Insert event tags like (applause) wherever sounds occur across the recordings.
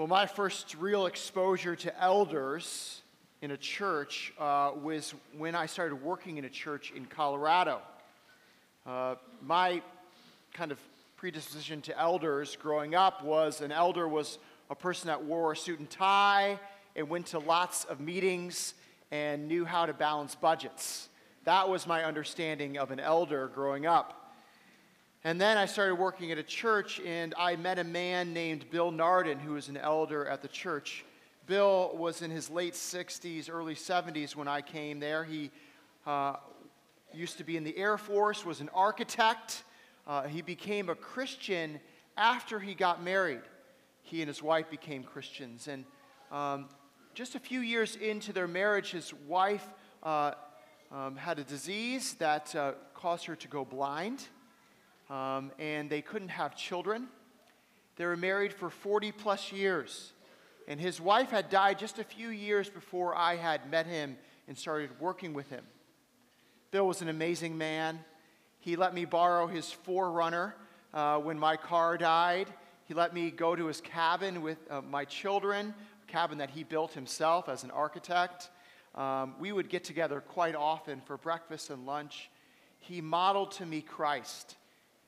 Well, my first real exposure to elders in a church uh, was when I started working in a church in Colorado. Uh, my kind of predisposition to elders growing up was an elder was a person that wore a suit and tie and went to lots of meetings and knew how to balance budgets. That was my understanding of an elder growing up. And then I started working at a church, and I met a man named Bill Narden, who was an elder at the church. Bill was in his late 60s, early 70s when I came there. He uh, used to be in the Air Force, was an architect. Uh, he became a Christian after he got married. He and his wife became Christians. And um, just a few years into their marriage, his wife uh, um, had a disease that uh, caused her to go blind um, and they couldn't have children. They were married for 40 plus years. And his wife had died just a few years before I had met him and started working with him. Bill was an amazing man. He let me borrow his 4Runner uh, when my car died. He let me go to his cabin with uh, my children, a cabin that he built himself as an architect. Um, we would get together quite often for breakfast and lunch. He modeled to me Christ.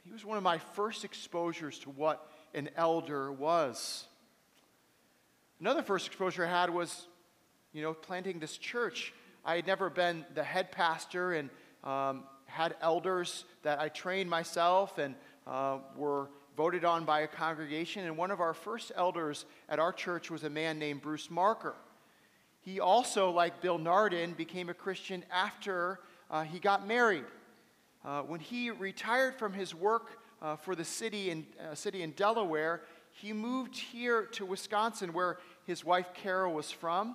He was one of my first exposures to what an elder was. Another first exposure I had was, you know, planting this church. I had never been the head pastor and um, had elders that I trained myself and uh, were voted on by a congregation. And one of our first elders at our church was a man named Bruce Marker. He also, like Bill Narden, became a Christian after uh, he got married. Uh, when he retired from his work uh, for the city in, uh, city in Delaware, he moved here to Wisconsin, where his wife Carol was from,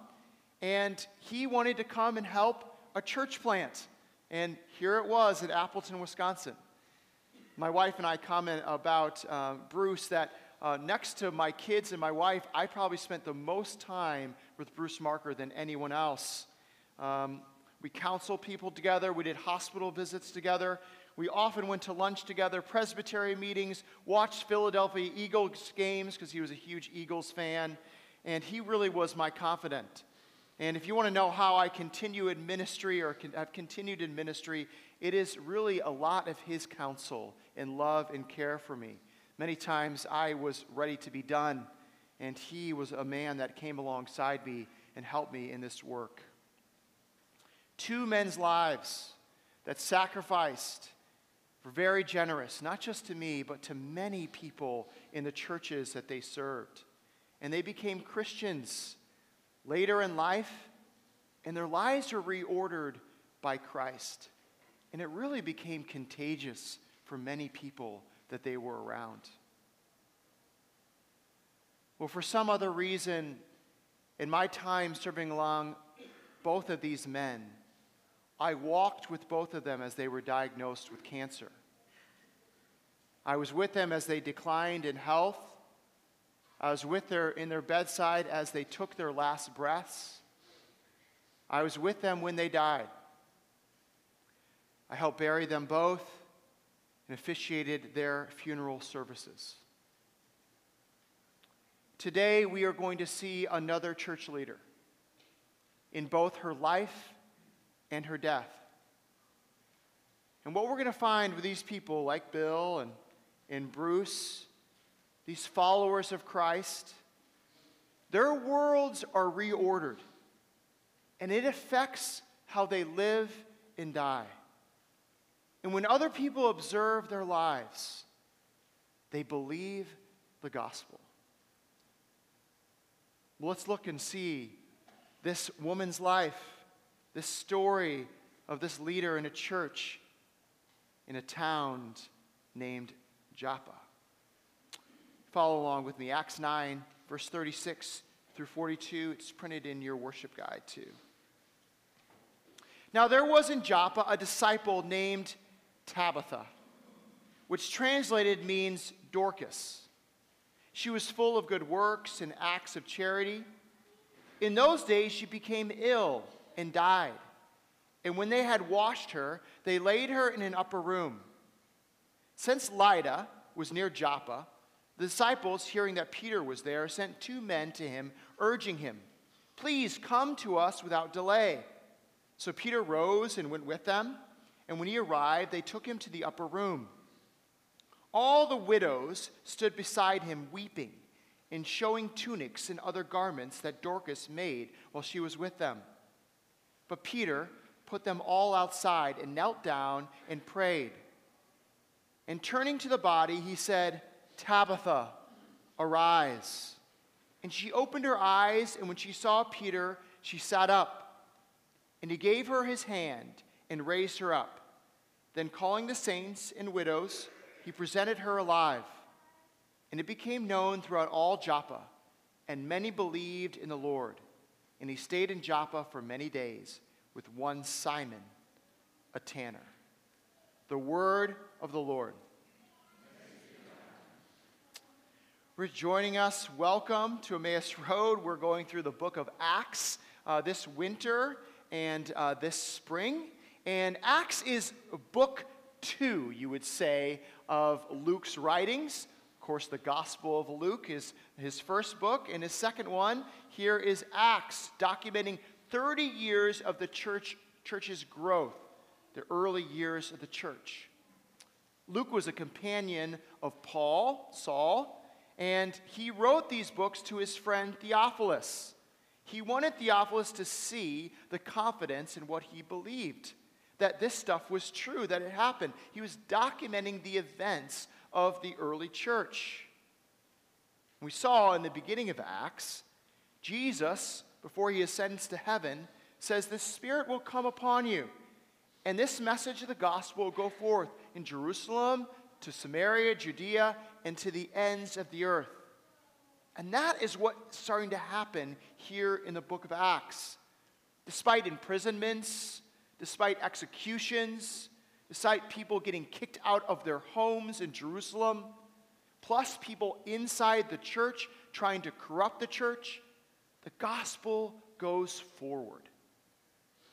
and he wanted to come and help a church plant. And here it was in Appleton, Wisconsin. My wife and I comment about uh, Bruce that uh, next to my kids and my wife, I probably spent the most time with Bruce Marker than anyone else. Um, we counseled people together. We did hospital visits together. We often went to lunch together, presbytery meetings, watched Philadelphia Eagles games because he was a huge Eagles fan. And he really was my confidant. And if you want to know how I continue in ministry or have continued in ministry, it is really a lot of his counsel and love and care for me. Many times I was ready to be done, and he was a man that came alongside me and helped me in this work two men's lives that sacrificed, were very generous, not just to me, but to many people in the churches that they served. And they became Christians later in life, and their lives were reordered by Christ. And it really became contagious for many people that they were around. Well, for some other reason, in my time serving along both of these men, I walked with both of them as they were diagnosed with cancer. I was with them as they declined in health. I was with them in their bedside as they took their last breaths. I was with them when they died. I helped bury them both and officiated their funeral services. Today, we are going to see another church leader in both her life and her death. And what we're going to find with these people, like Bill and, and Bruce, these followers of Christ, their worlds are reordered. And it affects how they live and die. And when other people observe their lives, they believe the gospel. Well, let's look and see this woman's life this story of this leader in a church in a town named Joppa. Follow along with me. Acts 9, verse 36 through 42. It's printed in your worship guide, too. Now, there was in Joppa a disciple named Tabitha, which translated means Dorcas. She was full of good works and acts of charity. In those days, she became ill and died. And when they had washed her, they laid her in an upper room. Since Lydda was near Joppa, The disciples, hearing that Peter was there, sent two men to him, urging him, Please come to us without delay. So Peter rose and went with them, and when he arrived, they took him to the upper room. All the widows stood beside him weeping and showing tunics and other garments that Dorcas made while she was with them. But Peter put them all outside and knelt down and prayed. And turning to the body, he said, Tabitha, arise. And she opened her eyes, and when she saw Peter, she sat up. And he gave her his hand and raised her up. Then, calling the saints and widows, he presented her alive. And it became known throughout all Joppa, and many believed in the Lord. And he stayed in Joppa for many days with one Simon, a tanner. The word of the Lord. For joining us, welcome to Emmaus Road. We're going through the book of Acts uh, this winter and uh, this spring. And Acts is book two, you would say, of Luke's writings. Course, the Gospel of Luke is his first book, and his second one here is Acts, documenting 30 years of the church, church's growth, the early years of the church. Luke was a companion of Paul, Saul, and he wrote these books to his friend Theophilus. He wanted Theophilus to see the confidence in what he believed, that this stuff was true, that it happened. He was documenting the events of the early church. We saw in the beginning of Acts, Jesus, before he ascends to heaven, says, The Spirit will come upon you. And this message of the gospel will go forth in Jerusalem, to Samaria, Judea, and to the ends of the earth. And that is what's starting to happen here in the book of Acts. Despite imprisonments, despite executions, despite people getting kicked out of their homes in Jerusalem, plus people inside the church trying to corrupt the church, the gospel goes forward.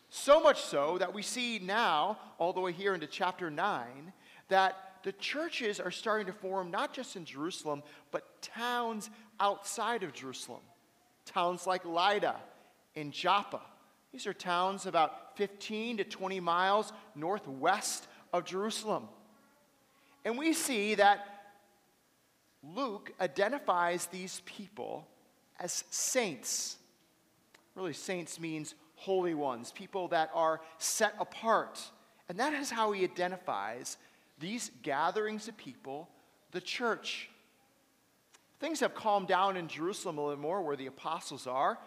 So much so that we see now, all the way here into chapter 9, that the churches are starting to form not just in Jerusalem, but towns outside of Jerusalem. Towns like Lydda and Joppa. These are towns about 15 to 20 miles northwest of Jerusalem. And we see that Luke identifies these people as saints. Really, saints means holy ones, people that are set apart. And that is how he identifies these gatherings of people, the church. Things have calmed down in Jerusalem a little more where the apostles are.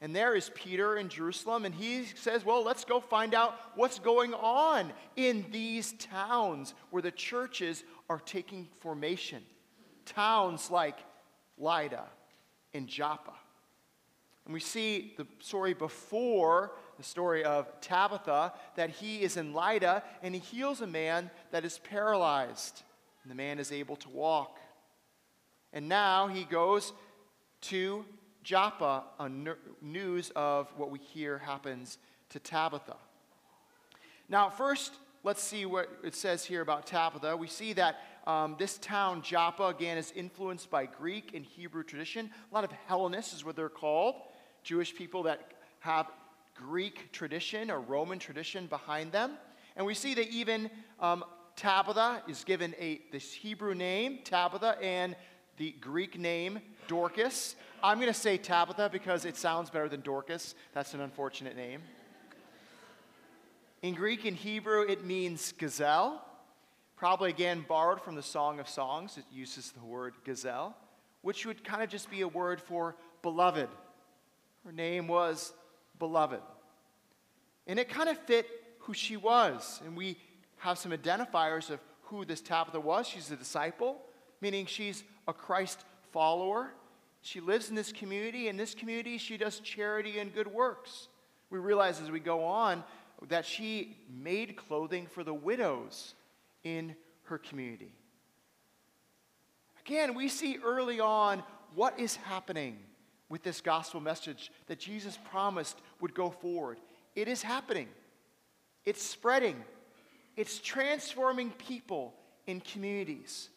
And there is Peter in Jerusalem, and he says, Well, let's go find out what's going on in these towns where the churches are taking formation. Towns like Lydda and Joppa. And we see the story before the story of Tabitha, that he is in Lydda and he heals a man that is paralyzed. And the man is able to walk. And now he goes to Joppa news of what we hear happens to Tabitha. Now, first, let's see what it says here about Tabitha. We see that um, this town, Joppa, again, is influenced by Greek and Hebrew tradition. A lot of Hellenists is what they're called, Jewish people that have Greek tradition or Roman tradition behind them. And we see that even um, Tabitha is given a, this Hebrew name, Tabitha, and the Greek name, Dorcas. I'm going to say Tabitha because it sounds better than Dorcas. That's an unfortunate name. In Greek and Hebrew, it means gazelle. Probably again borrowed from the Song of Songs. It uses the word gazelle, which would kind of just be a word for beloved. Her name was beloved. And it kind of fit who she was. And we have some identifiers of who this Tabitha was. She's a disciple, meaning she's a Christ follower. She lives in this community. In this community, she does charity and good works. We realize as we go on that she made clothing for the widows in her community. Again, we see early on what is happening with this gospel message that Jesus promised would go forward. It is happening, it's spreading, it's transforming people in communities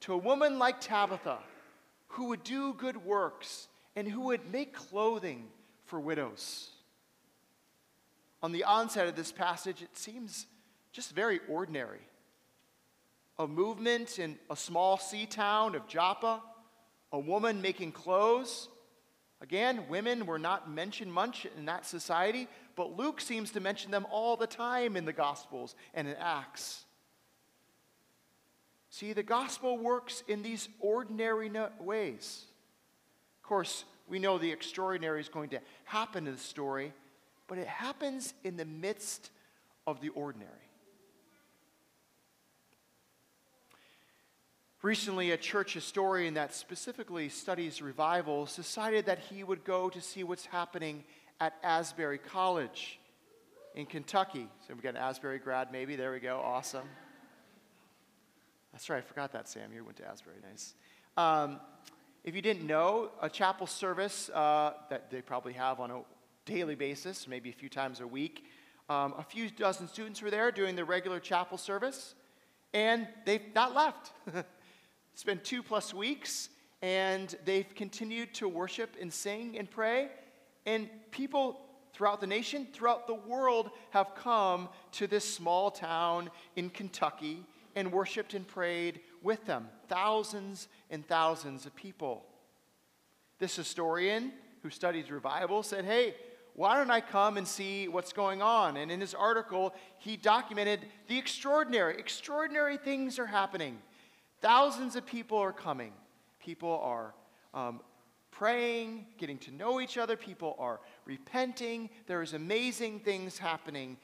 to a woman like Tabitha who would do good works and who would make clothing for widows. On the onset of this passage, it seems just very ordinary. A movement in a small sea town of Joppa, a woman making clothes. Again, women were not mentioned much in that society, but Luke seems to mention them all the time in the Gospels and in Acts. See, the gospel works in these ordinary ways. Of course, we know the extraordinary is going to happen in the story, but it happens in the midst of the ordinary. Recently, a church historian that specifically studies revivals decided that he would go to see what's happening at Asbury College in Kentucky. So we've got an Asbury grad, maybe. There we go. Awesome. That's right. I forgot that, Sam. You went to Asbury. Nice. Um, if you didn't know, a chapel service uh, that they probably have on a daily basis, maybe a few times a week, um, a few dozen students were there doing the regular chapel service, and they've not left. (laughs) it's been two plus weeks, and they've continued to worship and sing and pray, and people throughout the nation, throughout the world, have come to this small town in Kentucky and worshiped and prayed with them. Thousands and thousands of people. This historian who studies revival said, Hey, why don't I come and see what's going on? And in his article, he documented the extraordinary, extraordinary things are happening. Thousands of people are coming. People are um, praying, getting to know each other. People are repenting. There is amazing things happening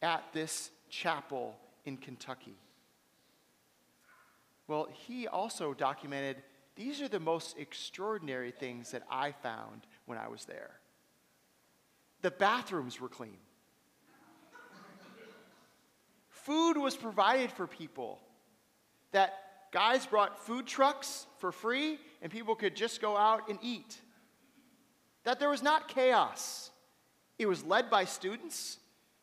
at this chapel in Kentucky. Well, he also documented these are the most extraordinary things that I found when I was there. The bathrooms were clean. Food was provided for people. That guys brought food trucks for free and people could just go out and eat. That there was not chaos. It was led by students.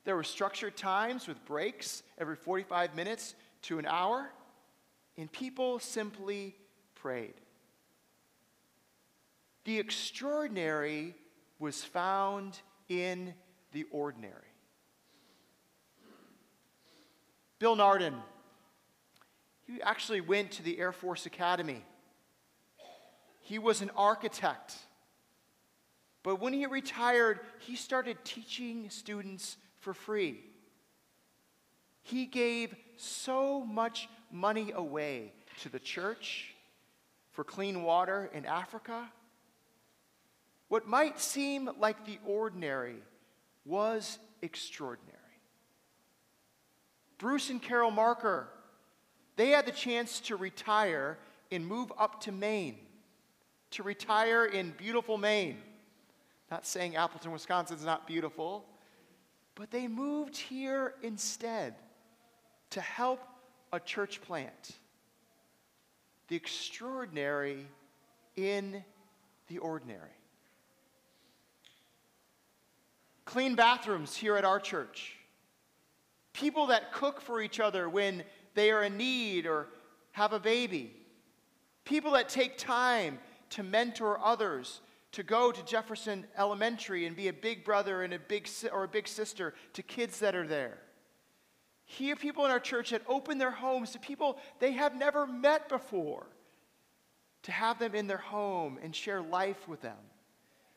There were structured times with breaks every 45 minutes to an hour and people simply prayed. The extraordinary was found in the ordinary. Bill Narden, he actually went to the Air Force Academy. He was an architect. But when he retired, he started teaching students for free. He gave so much money away to the church for clean water in Africa. What might seem like the ordinary was extraordinary. Bruce and Carol Marker, they had the chance to retire and move up to Maine, to retire in beautiful Maine. Not saying Appleton, Wisconsin is not beautiful, but they moved here instead to help a church plant. The extraordinary in the ordinary. Clean bathrooms here at our church. People that cook for each other when they are in need or have a baby. People that take time to mentor others to go to Jefferson Elementary and be a big brother and a big or a big sister to kids that are there. Here, people in our church that open their homes to people they have never met before, to have them in their home and share life with them.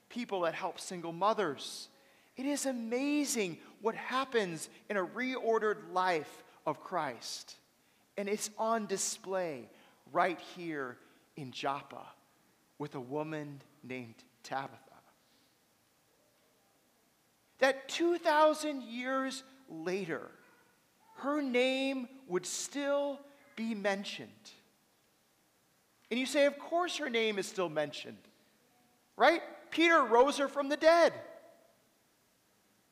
People that help single mothers. It is amazing what happens in a reordered life of Christ. And it's on display right here in Joppa with a woman named Tabitha. That 2,000 years later, her name would still be mentioned. And you say, of course her name is still mentioned, right? Peter rose her from the dead.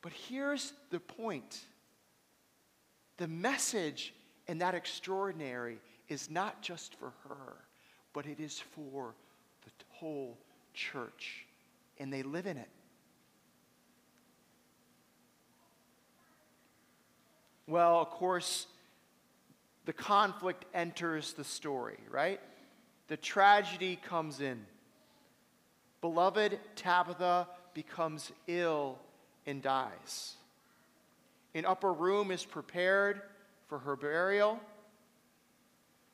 But here's the point the message in that extraordinary is not just for her, but it is for the whole church, and they live in it. Well, of course, the conflict enters the story, right? the tragedy comes in. Beloved Tabitha becomes ill and dies. An upper room is prepared for her burial.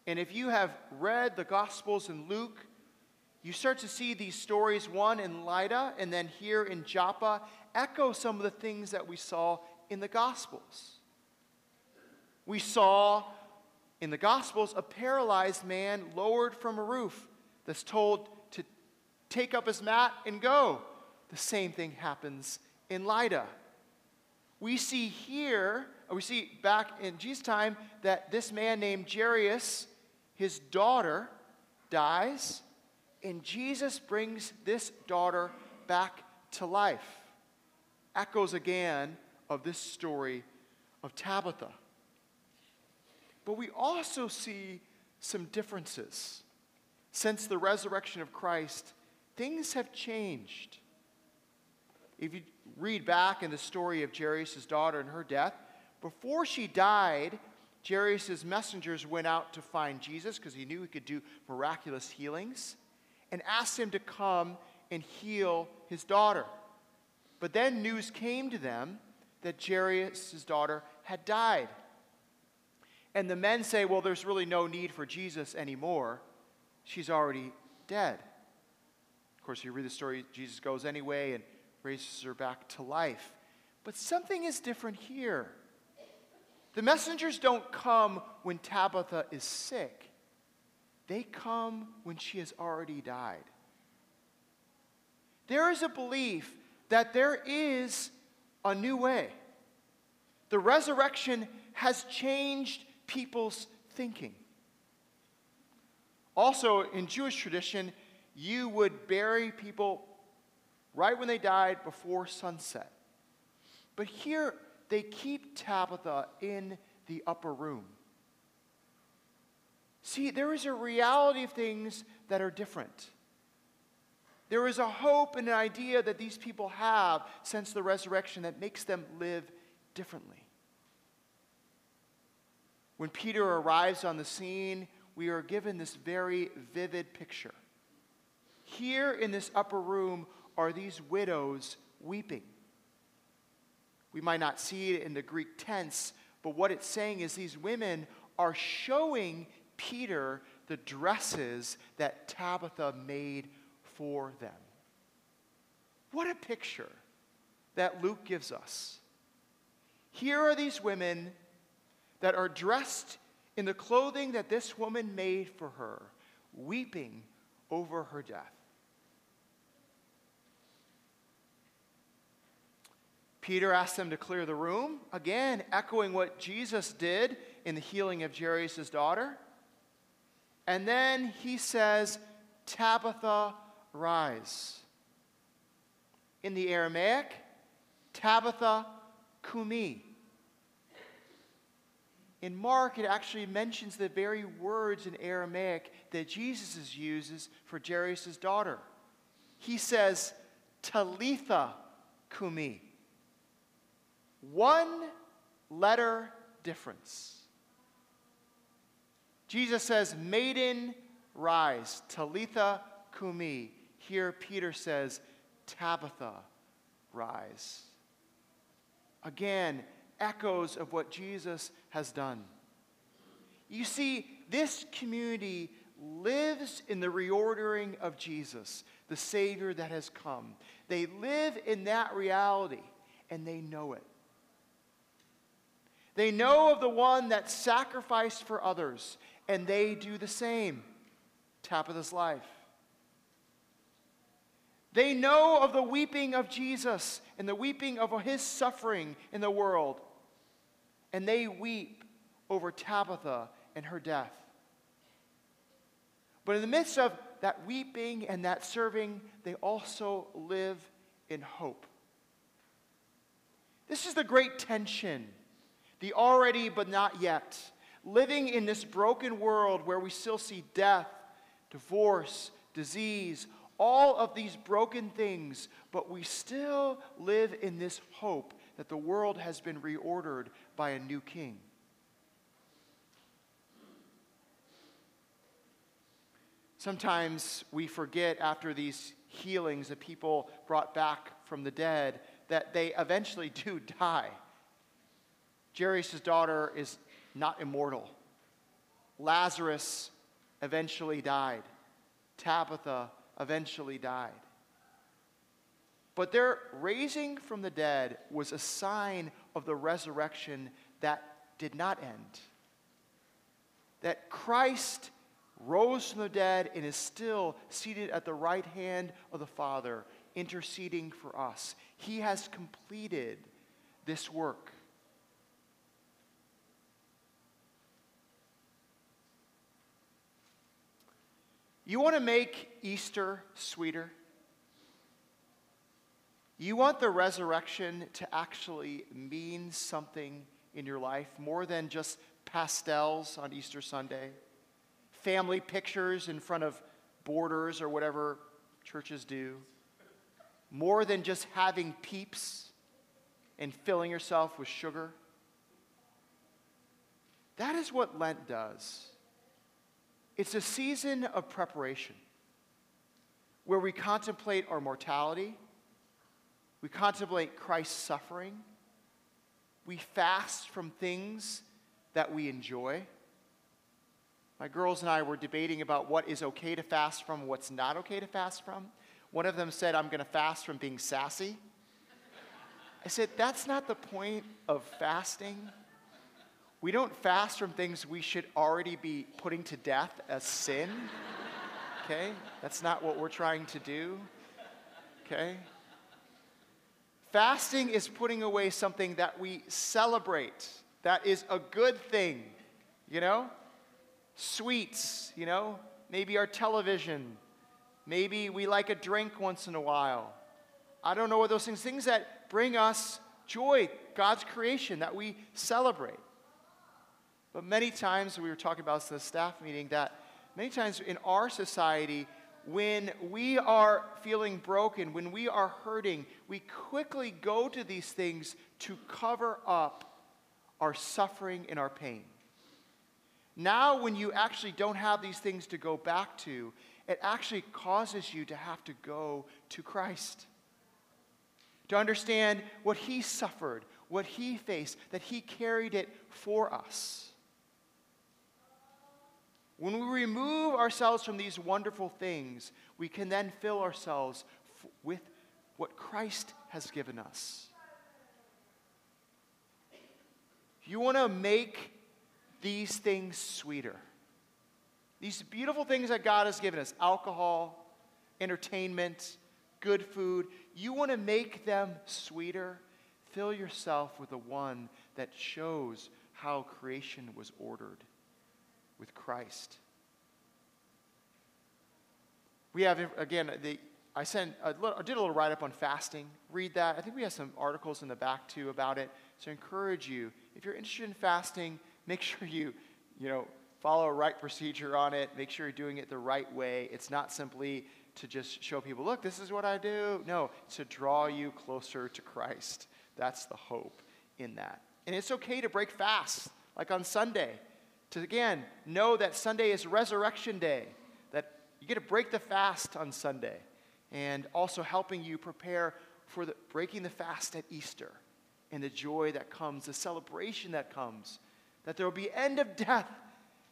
And if you have read the Gospels in Luke, you start to see these stories, one in Lydda and then here in Joppa, echo some of the things that we saw in the Gospels. We saw in the Gospels a paralyzed man lowered from a roof that's told to take up his mat and go. The same thing happens in Lydda. We see here, we see back in Jesus' time, that this man named Jairus, his daughter, dies, and Jesus brings this daughter back to life. Echoes again of this story of Tabitha. But we also see some differences. Since the resurrection of Christ, things have changed. If you read back in the story of Jairus' daughter and her death, before she died, Jairus' messengers went out to find Jesus because he knew he could do miraculous healings and asked him to come and heal his daughter. But then news came to them that Jairus' daughter had died. And the men say, well, there's really no need for Jesus anymore. She's already dead. Of course, you read the story, Jesus goes anyway and raises her back to life. But something is different here. The messengers don't come when Tabitha is sick, they come when she has already died. There is a belief that there is a new way. The resurrection has changed people's thinking. Also, in Jewish tradition, you would bury people right when they died before sunset. But here, they keep Tabitha in the upper room. See, there is a reality of things that are different. There is a hope and an idea that these people have since the resurrection that makes them live differently. When Peter arrives on the scene, we are given this very vivid picture. Here in this upper room are these widows weeping. We might not see it in the Greek tense, but what it's saying is these women are showing Peter the dresses that Tabitha made for them. What a picture that Luke gives us. Here are these women that are dressed in the clothing that this woman made for her, weeping over her death. Peter asks them to clear the room, again, echoing what Jesus did in the healing of Jairus' daughter. And then he says, Tabitha, rise. In the Aramaic, Tabitha, kumi. In Mark, it actually mentions the very words in Aramaic that Jesus uses for Jairus' daughter. He says, Talitha kumi. One letter difference. Jesus says, Maiden, rise. Talitha kumi. Here, Peter says, Tabitha, rise. Again, echoes of what Jesus has done. You see, this community lives in the reordering of Jesus, the Savior that has come. They live in that reality, and they know it. They know of the one that sacrificed for others, and they do the same. Tabitha's life. They know of the weeping of Jesus and the weeping of his suffering in the world, and they weep over Tabitha and her death. But in the midst of that weeping and that serving, they also live in hope. This is the great tension the already but not yet, living in this broken world where we still see death, divorce, disease, all of these broken things, but we still live in this hope that the world has been reordered by a new king. Sometimes we forget after these healings that people brought back from the dead that they eventually do (laughs) die. Jairus' daughter is not immortal. Lazarus eventually died. Tabitha eventually died. But their raising from the dead was a sign of the resurrection that did not end. That Christ rose from the dead and is still seated at the right hand of the Father, interceding for us. He has completed this work. You want to make Easter sweeter? You want the resurrection to actually mean something in your life more than just pastels on Easter Sunday, family pictures in front of borders or whatever churches do, more than just having peeps and filling yourself with sugar. That is what Lent does. It's a season of preparation where we contemplate our mortality, we contemplate Christ's suffering, we fast from things that we enjoy. My girls and I were debating about what is okay to fast from, what's not okay to fast from. One of them said, I'm going to fast from being sassy. I said, That's not the point of fasting. We don't fast from things we should already be putting to death as sin. (laughs) Okay? That's not what we're trying to do. Okay? Fasting is putting away something that we celebrate. That is a good thing, you know? Sweets, you know? Maybe our television. Maybe we like a drink once in a while. I don't know what those things, things that bring us joy, God's creation that we celebrate. But many times, we were talking about this in the staff meeting, that many times in our society, when we are feeling broken, when we are hurting, we quickly go to these things to cover up our suffering and our pain. Now, when you actually don't have these things to go back to, it actually causes you to have to go to Christ. To understand what He suffered, what He faced, that He carried it for us. When we remove ourselves from these wonderful things, we can then fill ourselves f- with what Christ has given us. You want to make these things sweeter. These beautiful things that God has given us alcohol, entertainment, good food you want to make them sweeter? Fill yourself with the one that shows how creation was ordered with Christ. We have, again, the, I sent a little, I did a little write up on fasting. Read that. I think we have some articles in the back too about it. So I encourage you, if you're interested in fasting, make sure you, you know, follow a right procedure on it. Make sure you're doing it the right way. It's not simply to just show people, look, this is what I do. No, to draw you closer to Christ. That's the hope in that. And it's okay to break fast, like on Sunday to again know that Sunday is Resurrection Day, that you get to break the fast on Sunday, and also helping you prepare for the, breaking the fast at Easter and the joy that comes, the celebration that comes, that there will be end of death,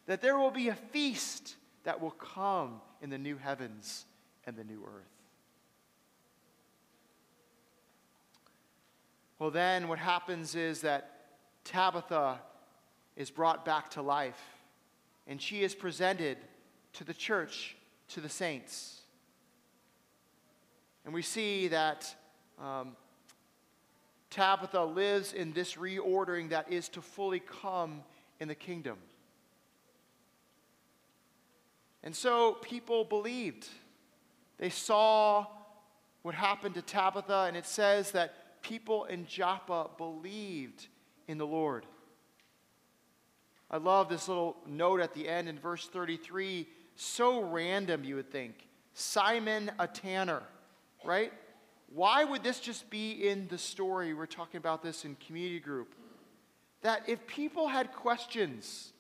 that there will be a feast that will come in the new heavens and the new earth. Well, then what happens is that Tabitha is brought back to life, and she is presented to the church, to the saints. And we see that um, Tabitha lives in this reordering that is to fully come in the kingdom. And so people believed. They saw what happened to Tabitha, and it says that people in Joppa believed in the Lord. I love this little note at the end in verse 33. So random, you would think. Simon, a tanner, right? Why would this just be in the story? We're talking about this in community group. That if people had questions,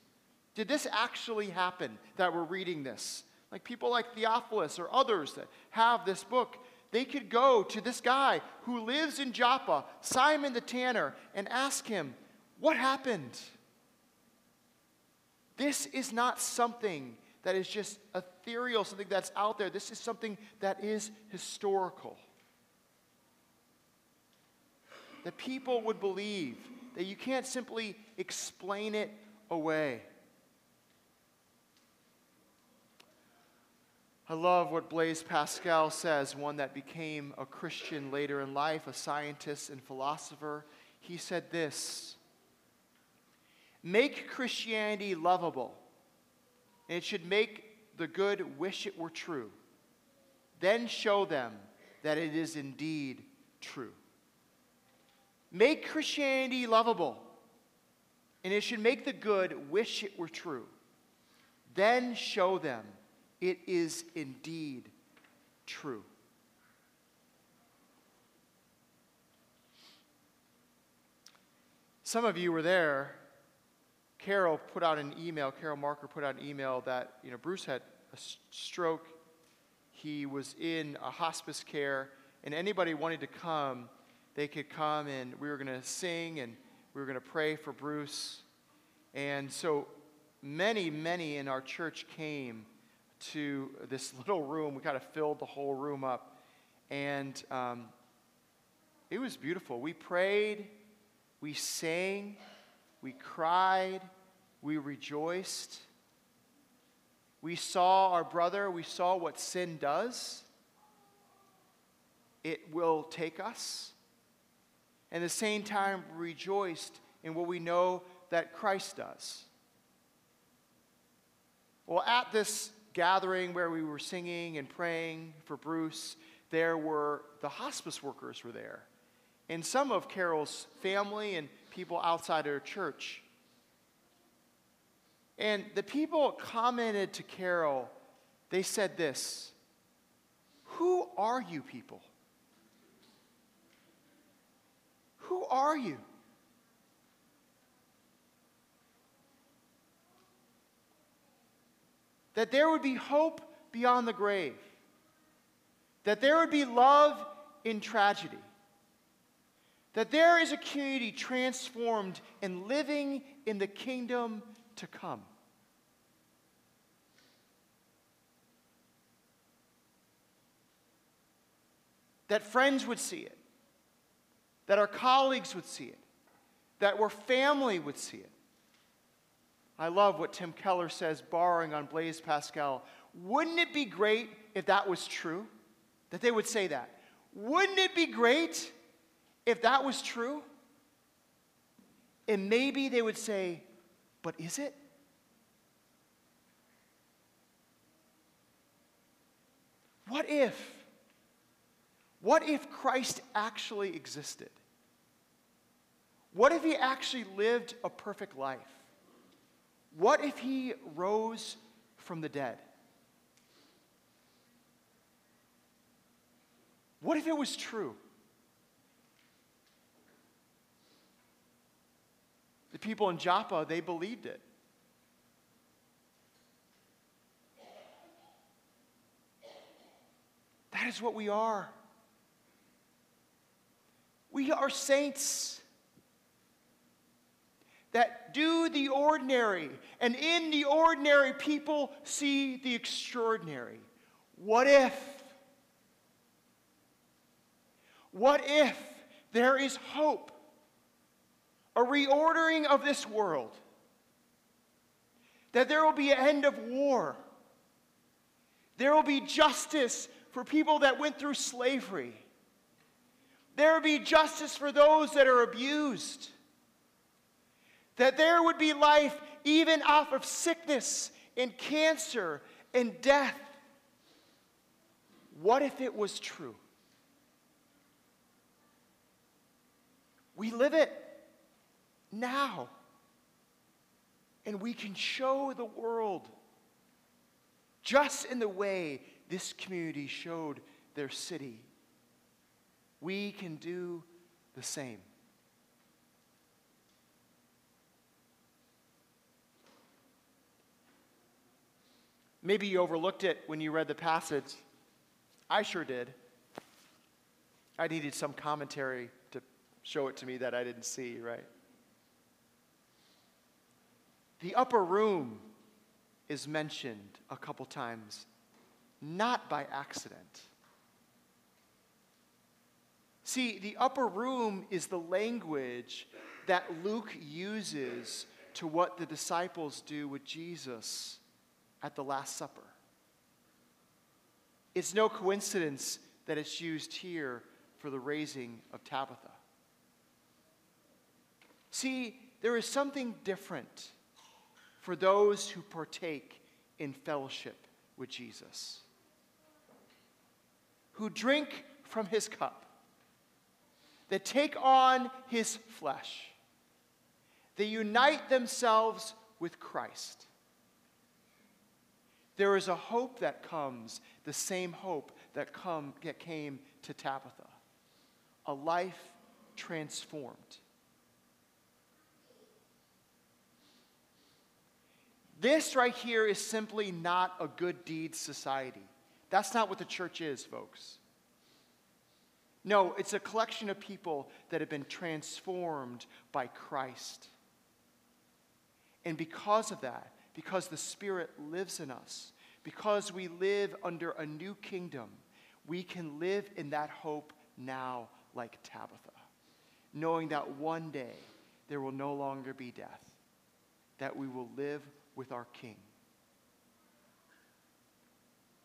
did this actually happen that we're reading this? like people like Theophilus or others that have this book, they could go to this guy who lives in Joppa, Simon the tanner, and ask him, What happened? This is not something that is just ethereal, something that's out there. This is something that is historical. That people would believe that you can't simply explain it away. I love what Blaise Pascal says, one that became a Christian later in life, a scientist and philosopher. He said this Make Christianity lovable, and it should make the good wish it were true. Then show them that it is indeed true. Make Christianity lovable, and it should make the good wish it were true. Then show them it is indeed true. Some of you were there. Carol put out an email, Carol Marker put out an email that, you know, Bruce had a stroke. He was in a hospice care, and anybody wanted to come, they could come, and we were going to sing and we were going to pray for Bruce. And so many, many in our church came to this (laughs) little room. We kind of filled the whole room up. And um, it was beautiful. We prayed, we sang, we cried, we rejoiced. We saw our brother, we saw what sin does. It will take us. And at the same time, rejoiced in what we know that Christ does. Well, at this gathering where we were singing and praying for Bruce, there were the hospice workers were there. And some of Carol's family and people outside her church. And the people commented to Carol, they said this Who are you people? Who are you? that there would be hope beyond the grave, that there would be love in tragedy, that there is a community transformed and living in the kingdom to come. That friends would see it, that our colleagues would see it, that our family would see it. I love what Tim Keller says, borrowing on Blaise Pascal. Wouldn't it be great if that was true? That they would say that. Wouldn't it be great if that was true? And maybe they would say, but is it? What if? What if Christ actually existed? What if he actually lived a perfect life? What if he rose from the dead? What if it was true? The people in Joppa, they believed it. That is what we are. We are saints that do the ordinary, and in the ordinary, people see the extraordinary. What if? What if there is hope? A reordering of this world. That there will be an end of war. There will be justice for people that went through slavery. There will be justice for those that are abused that there would be life even off of sickness and cancer and death. What if it was true? We live it now. And we can show the world just in the way this community showed their city. We can do the same. Maybe you overlooked it when you read the passage. I sure did. I needed some commentary to show it to me that I didn't see, right? The upper room is mentioned a couple times, not by accident. See, the upper room is the language that Luke uses to what the disciples do with Jesus at the Last Supper. It's no coincidence that it's used here for the raising of Tabitha. See, there is something different for those who partake in fellowship with Jesus, who drink from his cup, that take on his flesh, they unite themselves with Christ. There is a hope that comes, the same hope that, come, that came to Tabitha, a life transformed. This right here is simply not a good deed society. That's not what the church is, folks. No, it's a collection of people that have been transformed by Christ. And because of that, because the Spirit lives in us, because we live under a new kingdom, we can live in that hope now like Tabitha, knowing that one day there will no longer be death, that we will live with our King.